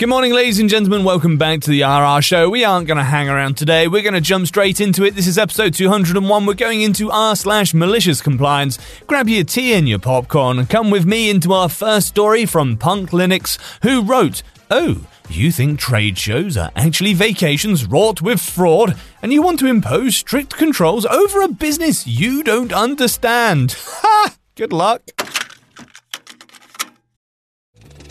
Good morning, ladies and gentlemen. Welcome back to the RR Show. We aren't going to hang around today. We're going to jump straight into it. This is episode 201. We're going into r slash malicious compliance. Grab your tea and your popcorn and come with me into our first story from Punk Linux, who wrote, Oh, you think trade shows are actually vacations wrought with fraud, and you want to impose strict controls over a business you don't understand? Ha! Good luck.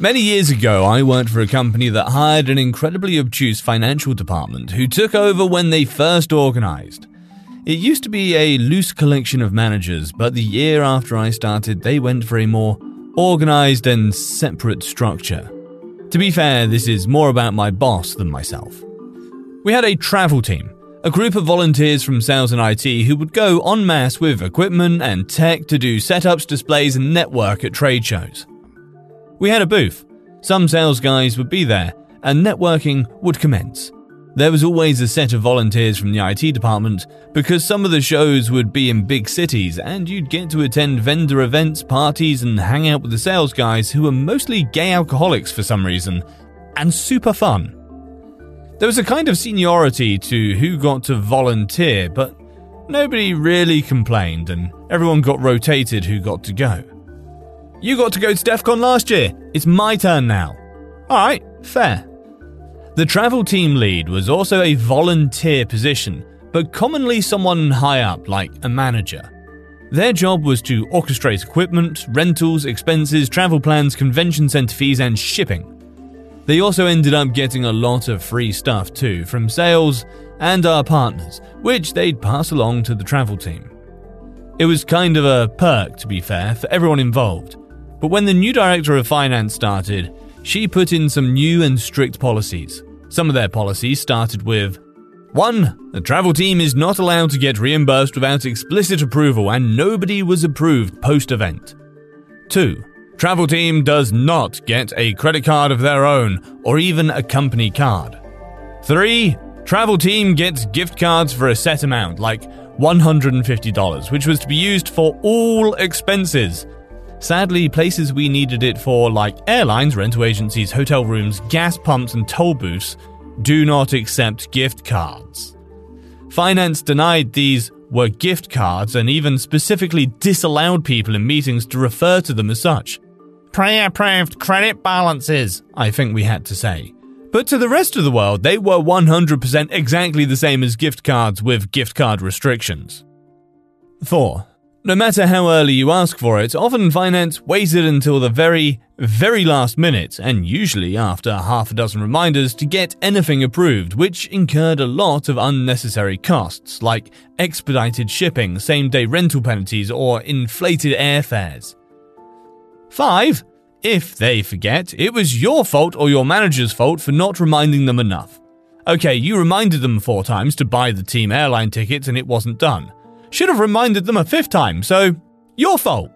Many years ago, I worked for a company that hired an incredibly obtuse financial department who took over when they first organized. It used to be a loose collection of managers, but the year after I started, they went for a more organized and separate structure. To be fair, this is more about my boss than myself. We had a travel team, a group of volunteers from sales and IT who would go en masse with equipment and tech to do setups, displays, and network at trade shows. We had a booth. Some sales guys would be there, and networking would commence. There was always a set of volunteers from the IT department because some of the shows would be in big cities and you'd get to attend vendor events, parties, and hang out with the sales guys who were mostly gay alcoholics for some reason, and super fun. There was a kind of seniority to who got to volunteer, but nobody really complained and everyone got rotated who got to go. You got to go to DEF CON last year. It's my turn now. Alright, fair. The travel team lead was also a volunteer position, but commonly someone high up, like a manager. Their job was to orchestrate equipment, rentals, expenses, travel plans, convention center fees, and shipping. They also ended up getting a lot of free stuff too from sales and our partners, which they'd pass along to the travel team. It was kind of a perk, to be fair, for everyone involved. But when the new director of finance started, she put in some new and strict policies. Some of their policies started with 1. The travel team is not allowed to get reimbursed without explicit approval, and nobody was approved post event. 2. Travel team does not get a credit card of their own, or even a company card. 3. Travel team gets gift cards for a set amount, like $150, which was to be used for all expenses, Sadly, places we needed it for, like airlines, rental agencies, hotel rooms, gas pumps, and toll booths, do not accept gift cards. Finance denied these were gift cards and even specifically disallowed people in meetings to refer to them as such. Pre approved credit balances, I think we had to say. But to the rest of the world, they were 100% exactly the same as gift cards with gift card restrictions. 4. No matter how early you ask for it, often finance waited until the very, very last minute, and usually after half a dozen reminders to get anything approved, which incurred a lot of unnecessary costs, like expedited shipping, same day rental penalties, or inflated airfares. 5. If they forget, it was your fault or your manager's fault for not reminding them enough. Okay, you reminded them four times to buy the team airline tickets and it wasn't done. Should have reminded them a fifth time, so your fault.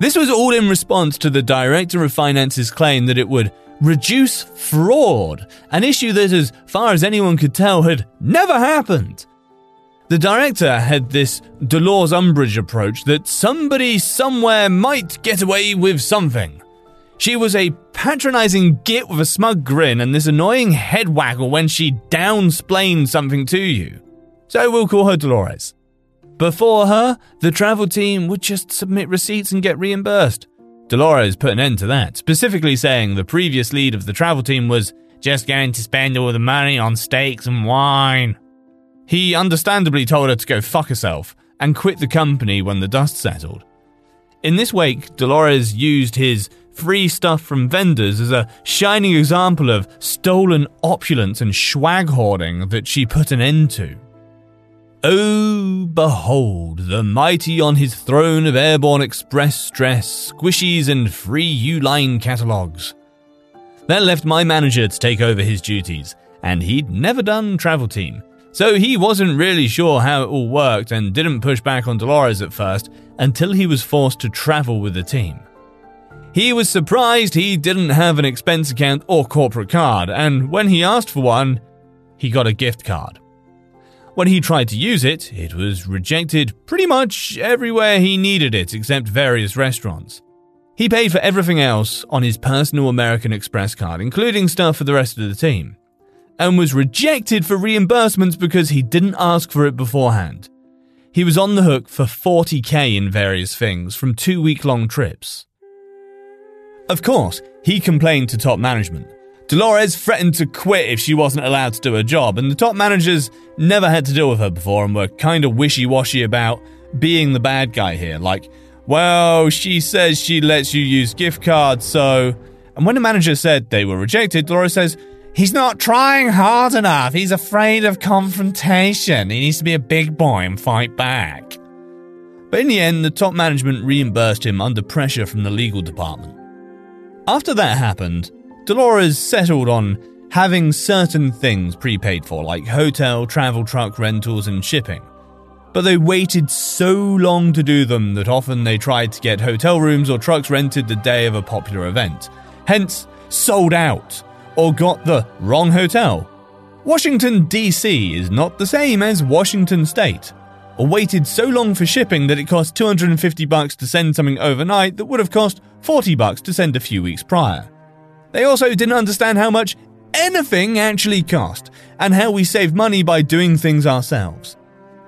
This was all in response to the Director of Finance's claim that it would reduce fraud, an issue that, as far as anyone could tell, had never happened. The director had this Dolores Umbridge approach that somebody somewhere might get away with something. She was a patronizing git with a smug grin and this annoying head waggle when she downsplained something to you so we'll call her Dolores. Before her, the travel team would just submit receipts and get reimbursed. Dolores put an end to that, specifically saying the previous lead of the travel team was just going to spend all the money on steaks and wine. He understandably told her to go fuck herself and quit the company when the dust settled. In this wake, Dolores used his free stuff from vendors as a shining example of stolen opulence and swag hoarding that she put an end to. Oh, behold, the mighty on his throne of airborne express stress, squishies, and free Uline catalogues. That left my manager to take over his duties, and he'd never done travel team, so he wasn't really sure how it all worked and didn't push back on Dolores at first until he was forced to travel with the team. He was surprised he didn't have an expense account or corporate card, and when he asked for one, he got a gift card. When he tried to use it, it was rejected pretty much everywhere he needed it except various restaurants. He paid for everything else on his personal American Express card, including stuff for the rest of the team and was rejected for reimbursements because he didn't ask for it beforehand. He was on the hook for 40k in various things from two week long trips. Of course, he complained to top management. Dolores threatened to quit if she wasn't allowed to do her job, and the top managers never had to deal with her before and were kind of wishy washy about being the bad guy here. Like, well, she says she lets you use gift cards, so. And when the manager said they were rejected, Dolores says, He's not trying hard enough. He's afraid of confrontation. He needs to be a big boy and fight back. But in the end, the top management reimbursed him under pressure from the legal department. After that happened, Dolores settled on having certain things prepaid for, like hotel, travel truck rentals, and shipping. But they waited so long to do them that often they tried to get hotel rooms or trucks rented the day of a popular event. Hence, sold out or got the wrong hotel. Washington, D.C. is not the same as Washington State, or waited so long for shipping that it cost 250 bucks to send something overnight that would have cost 40 bucks to send a few weeks prior. They also didn't understand how much anything actually cost and how we save money by doing things ourselves.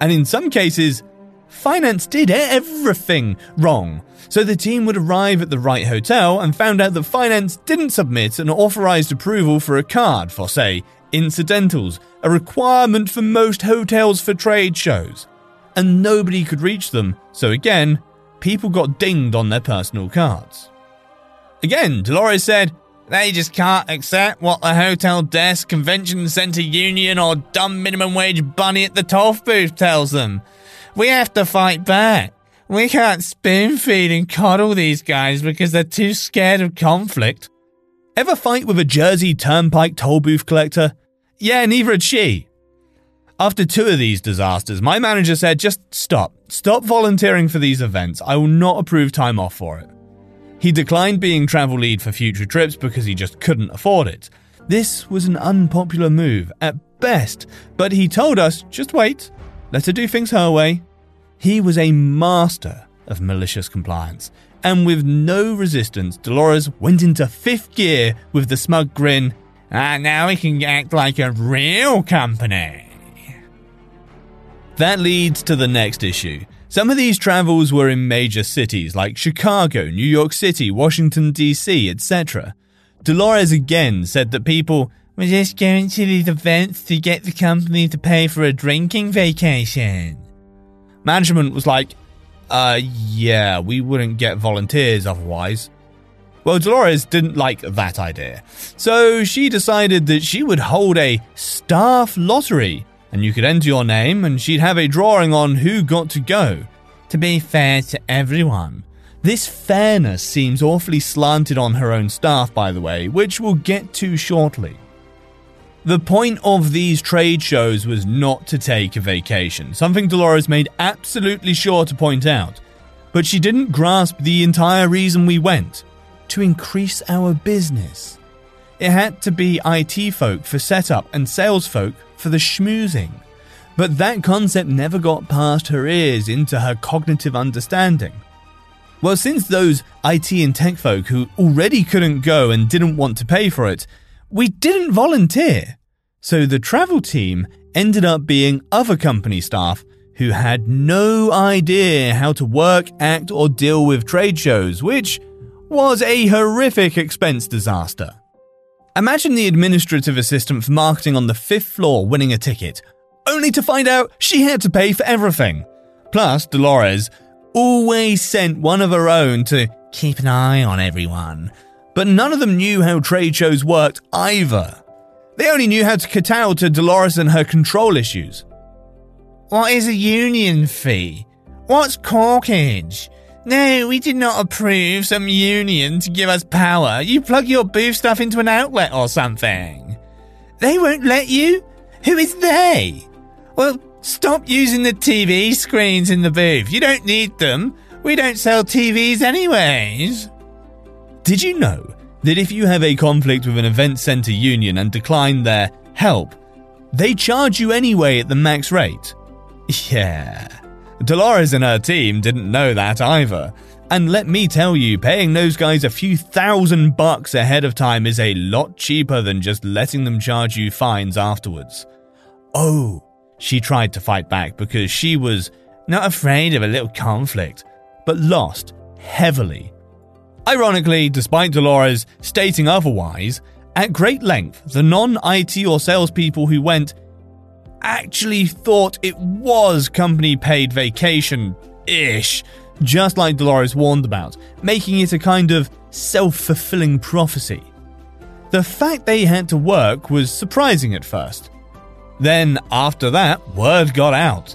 And in some cases, finance did everything wrong so the team would arrive at the right hotel and found out that finance didn't submit an authorized approval for a card for, say, incidentals, a requirement for most hotels for trade shows. And nobody could reach them, so again, people got dinged on their personal cards. Again, Dolores said, they just can't accept what the hotel desk, convention center union, or dumb minimum wage bunny at the toll booth tells them. We have to fight back. We can't spoon feed and coddle these guys because they're too scared of conflict. Ever fight with a Jersey Turnpike toll booth collector? Yeah, neither had she. After two of these disasters, my manager said, just stop. Stop volunteering for these events. I will not approve time off for it. He declined being travel lead for future trips because he just couldn't afford it. This was an unpopular move at best, but he told us, just wait, let her do things her way. He was a master of malicious compliance, and with no resistance, Dolores went into fifth gear with the smug grin. Ah, now we can act like a real company. That leads to the next issue. Some of these travels were in major cities like Chicago, New York City, Washington, D.C., etc. Dolores again said that people were just going to these events to get the company to pay for a drinking vacation. Management was like, uh, yeah, we wouldn't get volunteers otherwise. Well, Dolores didn't like that idea, so she decided that she would hold a staff lottery, and you could enter your name, and she'd have a drawing on who got to go. To be fair to everyone. This fairness seems awfully slanted on her own staff, by the way, which we'll get to shortly. The point of these trade shows was not to take a vacation, something Dolores made absolutely sure to point out. But she didn't grasp the entire reason we went to increase our business. It had to be IT folk for setup and sales folk for the schmoozing. But that concept never got past her ears into her cognitive understanding. Well, since those IT and tech folk who already couldn't go and didn't want to pay for it we didn't volunteer. So the travel team ended up being other company staff who had no idea how to work, act, or deal with trade shows, which was a horrific expense disaster. Imagine the administrative assistant for marketing on the fifth floor winning a ticket. only to find out she had to pay for everything. Plus, Dolores always sent one of her own to keep an eye on everyone. But none of them knew how trade shows worked either. They only knew how to kowtow to Dolores and her control issues. What is a union fee? What's corkage? No, we did not approve some union to give us power. You plug your booth stuff into an outlet or something. They won't let you? Who is they? Well, stop using the TV screens in the booth. You don't need them. We don't sell TVs anyways. Did you know that if you have a conflict with an event center union and decline their help, they charge you anyway at the max rate? Yeah. Dolores and her team didn't know that either. And let me tell you, paying those guys a few thousand bucks ahead of time is a lot cheaper than just letting them charge you fines afterwards. Oh, she tried to fight back because she was not afraid of a little conflict, but lost heavily. Ironically, despite Dolores stating otherwise, at great length, the non IT or salespeople who went actually thought it was company paid vacation ish, just like Dolores warned about, making it a kind of self fulfilling prophecy. The fact they had to work was surprising at first. Then, after that, word got out.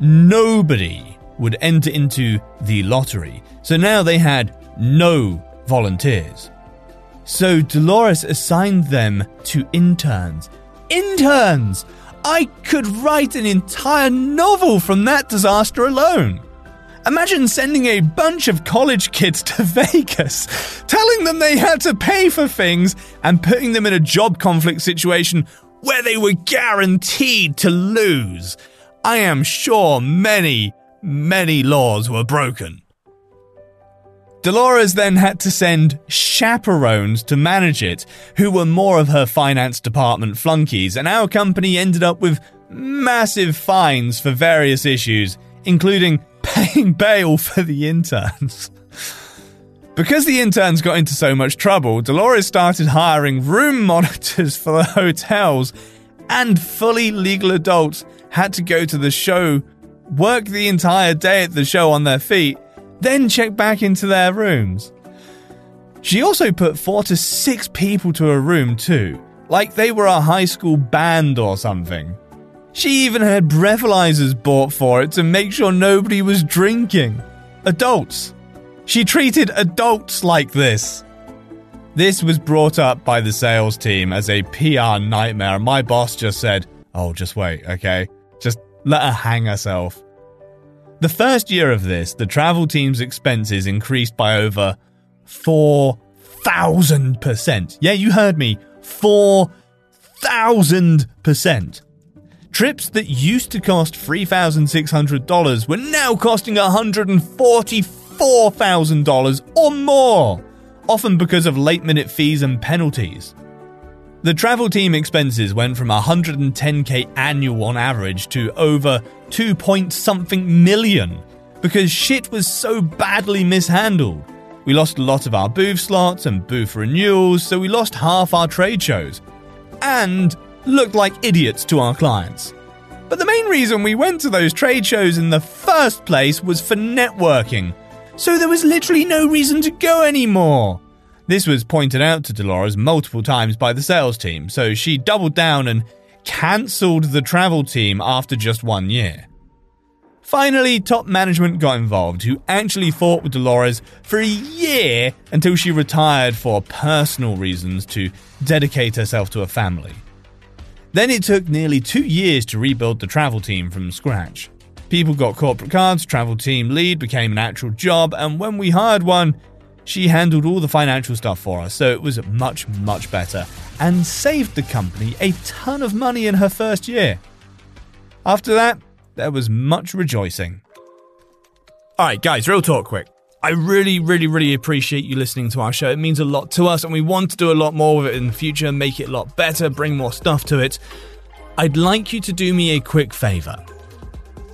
Nobody would enter into the lottery, so now they had no volunteers. So Dolores assigned them to interns. Interns! I could write an entire novel from that disaster alone. Imagine sending a bunch of college kids to Vegas, telling them they had to pay for things, and putting them in a job conflict situation where they were guaranteed to lose. I am sure many, many laws were broken. Dolores then had to send chaperones to manage it, who were more of her finance department flunkies, and our company ended up with massive fines for various issues, including paying bail for the interns. because the interns got into so much trouble, Dolores started hiring room monitors for the hotels, and fully legal adults had to go to the show, work the entire day at the show on their feet, then check back into their rooms. She also put four to six people to a room too, like they were a high school band or something. She even had breathalyzers bought for it to make sure nobody was drinking. Adults. She treated adults like this. This was brought up by the sales team as a PR nightmare, my boss just said, Oh, just wait, okay? Just let her hang herself. The first year of this, the travel team's expenses increased by over 4,000%. Yeah, you heard me. 4,000%. Trips that used to cost $3,600 were now costing $144,000 or more, often because of late minute fees and penalties. The travel team expenses went from 110k annual on average to over 2 point something million because shit was so badly mishandled. We lost a lot of our booth slots and booth renewals, so we lost half our trade shows and looked like idiots to our clients. But the main reason we went to those trade shows in the first place was for networking, so there was literally no reason to go anymore. This was pointed out to Dolores multiple times by the sales team, so she doubled down and cancelled the travel team after just one year. Finally, top management got involved, who actually fought with Dolores for a year until she retired for personal reasons to dedicate herself to a family. Then it took nearly two years to rebuild the travel team from scratch. People got corporate cards, travel team lead became an actual job, and when we hired one, she handled all the financial stuff for us, so it was much, much better and saved the company a ton of money in her first year. After that, there was much rejoicing. Alright, guys, real talk quick. I really, really, really appreciate you listening to our show. It means a lot to us, and we want to do a lot more with it in the future, make it a lot better, bring more stuff to it. I'd like you to do me a quick favor.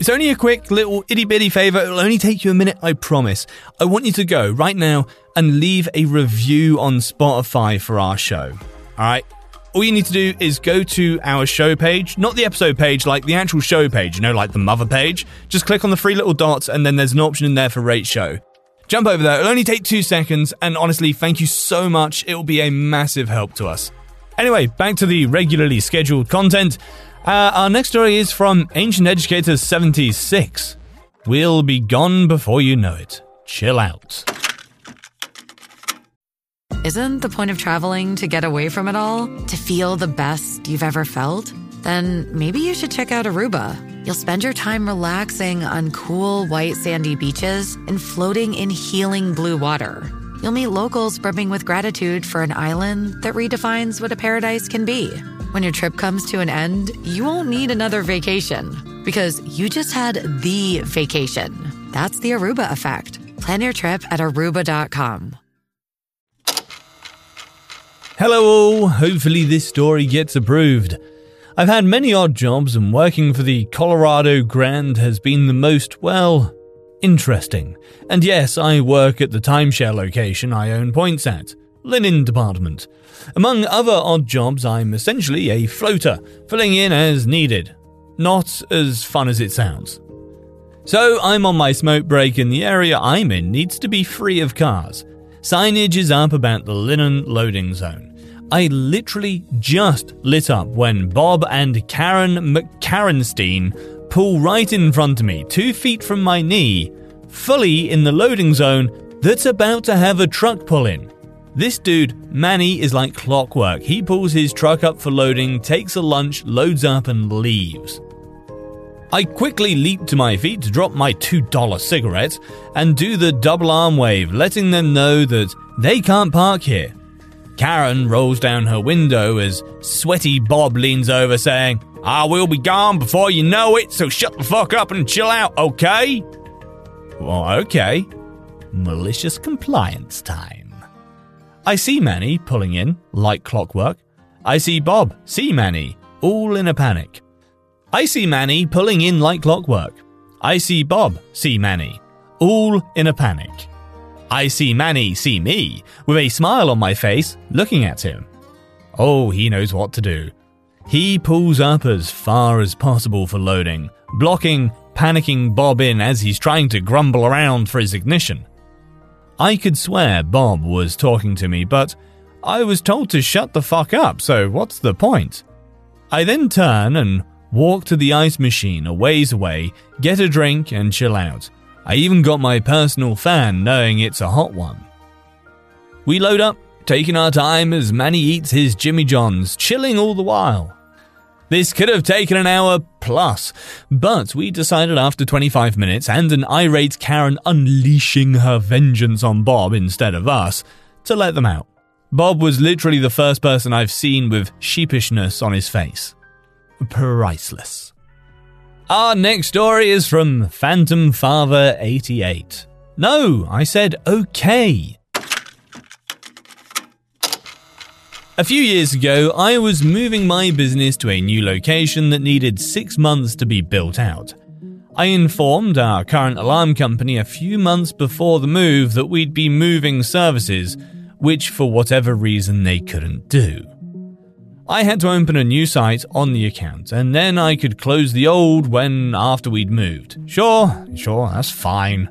It's only a quick little itty bitty favor. It'll only take you a minute, I promise. I want you to go right now and leave a review on Spotify for our show. All right? all you need to do is go to our show page, not the episode page, like the actual show page, you know, like the mother page. Just click on the three little dots, and then there's an option in there for rate show. Jump over there. It'll only take two seconds, and honestly, thank you so much. It will be a massive help to us. Anyway, back to the regularly scheduled content. Uh, our next story is from Ancient Educator 76. We'll be gone before you know it. Chill out. Isn't the point of traveling to get away from it all? To feel the best you've ever felt? Then maybe you should check out Aruba. You'll spend your time relaxing on cool, white, sandy beaches and floating in healing blue water. You'll meet locals brimming with gratitude for an island that redefines what a paradise can be. When your trip comes to an end, you won't need another vacation because you just had the vacation. That's the Aruba effect. Plan your trip at aruba.com. Hello, all. Hopefully, this story gets approved. I've had many odd jobs, and working for the Colorado Grand has been the most, well, interesting. And yes, I work at the timeshare location I own points at linen department. Among other odd jobs, I'm essentially a floater, filling in as needed. Not as fun as it sounds. So I'm on my smoke break, and the area I'm in needs to be free of cars. Signage is up about the linen loading zone. I literally just lit up when Bob and Karen McCarenstein pull right in front of me, two feet from my knee, fully in the loading zone that's about to have a truck pull in. This dude, Manny, is like clockwork. He pulls his truck up for loading, takes a lunch, loads up, and leaves. I quickly leap to my feet to drop my $2 cigarette and do the double arm wave, letting them know that they can't park here. Karen rolls down her window as sweaty Bob leans over, saying, ah, I will be gone before you know it, so shut the fuck up and chill out, okay? Well, okay. Malicious compliance time. I see Manny pulling in, like clockwork. I see Bob, see Manny, all in a panic. I see Manny pulling in like clockwork. I see Bob, see Manny, all in a panic. I see Manny see me, with a smile on my face, looking at him. Oh, he knows what to do. He pulls up as far as possible for loading, blocking, panicking Bob in as he's trying to grumble around for his ignition. I could swear Bob was talking to me, but I was told to shut the fuck up, so what's the point? I then turn and walk to the ice machine a ways away, get a drink, and chill out. I even got my personal fan knowing it's a hot one. We load up, taking our time as Manny eats his Jimmy Johns, chilling all the while. This could have taken an hour plus, but we decided after 25 minutes and an irate Karen unleashing her vengeance on Bob instead of us to let them out. Bob was literally the first person I've seen with sheepishness on his face. Priceless. Our next story is from Phantom Father 88. No, I said okay. A few years ago, I was moving my business to a new location that needed six months to be built out. I informed our current alarm company a few months before the move that we'd be moving services, which for whatever reason they couldn't do. I had to open a new site on the account, and then I could close the old when after we'd moved. Sure, sure, that's fine.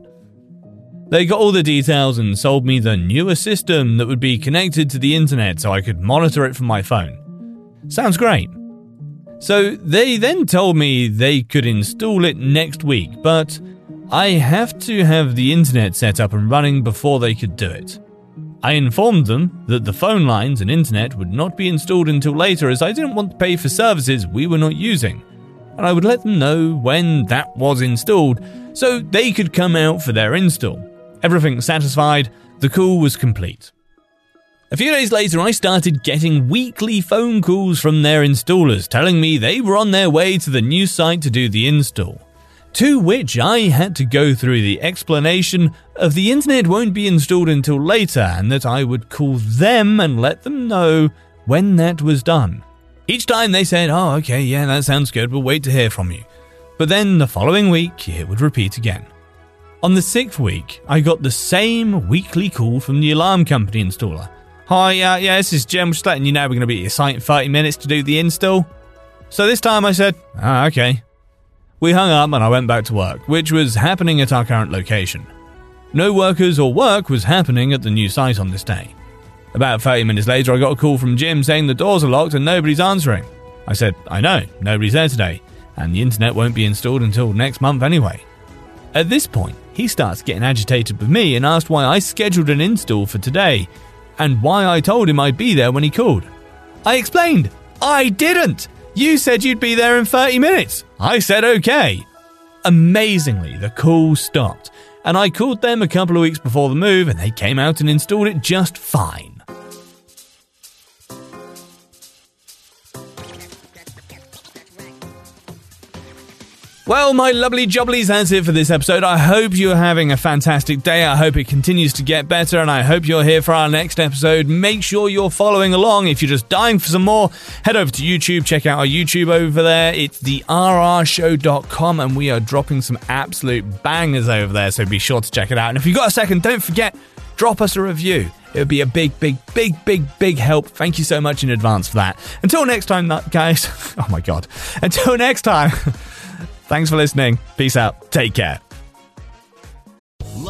They got all the details and sold me the newer system that would be connected to the internet so I could monitor it from my phone. Sounds great. So they then told me they could install it next week, but I have to have the internet set up and running before they could do it. I informed them that the phone lines and internet would not be installed until later as I didn't want to pay for services we were not using, and I would let them know when that was installed so they could come out for their install. Everything satisfied, the call was complete. A few days later, I started getting weekly phone calls from their installers telling me they were on their way to the new site to do the install. To which I had to go through the explanation of the internet won't be installed until later and that I would call them and let them know when that was done. Each time they said, Oh, okay, yeah, that sounds good, we'll wait to hear from you. But then the following week, it would repeat again. On the sixth week, I got the same weekly call from the alarm company installer. Hi, yeah, yeah, this is Jim. Just letting you know we're going to be at your site in 30 minutes to do the install. So this time I said, ah, okay. We hung up and I went back to work, which was happening at our current location. No workers or work was happening at the new site on this day. About 30 minutes later, I got a call from Jim saying the doors are locked and nobody's answering. I said, I know, nobody's there today, and the internet won't be installed until next month anyway. At this point, he starts getting agitated with me and asked why I scheduled an install for today and why I told him I'd be there when he called. I explained, I didn't! You said you'd be there in 30 minutes. I said okay. Amazingly, the call stopped, and I called them a couple of weeks before the move, and they came out and installed it just fine. Well, my lovely jobblies, that's it for this episode. I hope you're having a fantastic day. I hope it continues to get better, and I hope you're here for our next episode. Make sure you're following along. If you're just dying for some more, head over to YouTube, check out our YouTube over there. It's the rrshow.com, and we are dropping some absolute bangers over there, so be sure to check it out. And if you've got a second, don't forget, drop us a review. It would be a big, big, big, big, big help. Thank you so much in advance for that. Until next time, guys. Oh my god. Until next time. Thanks for listening. Peace out. Take care.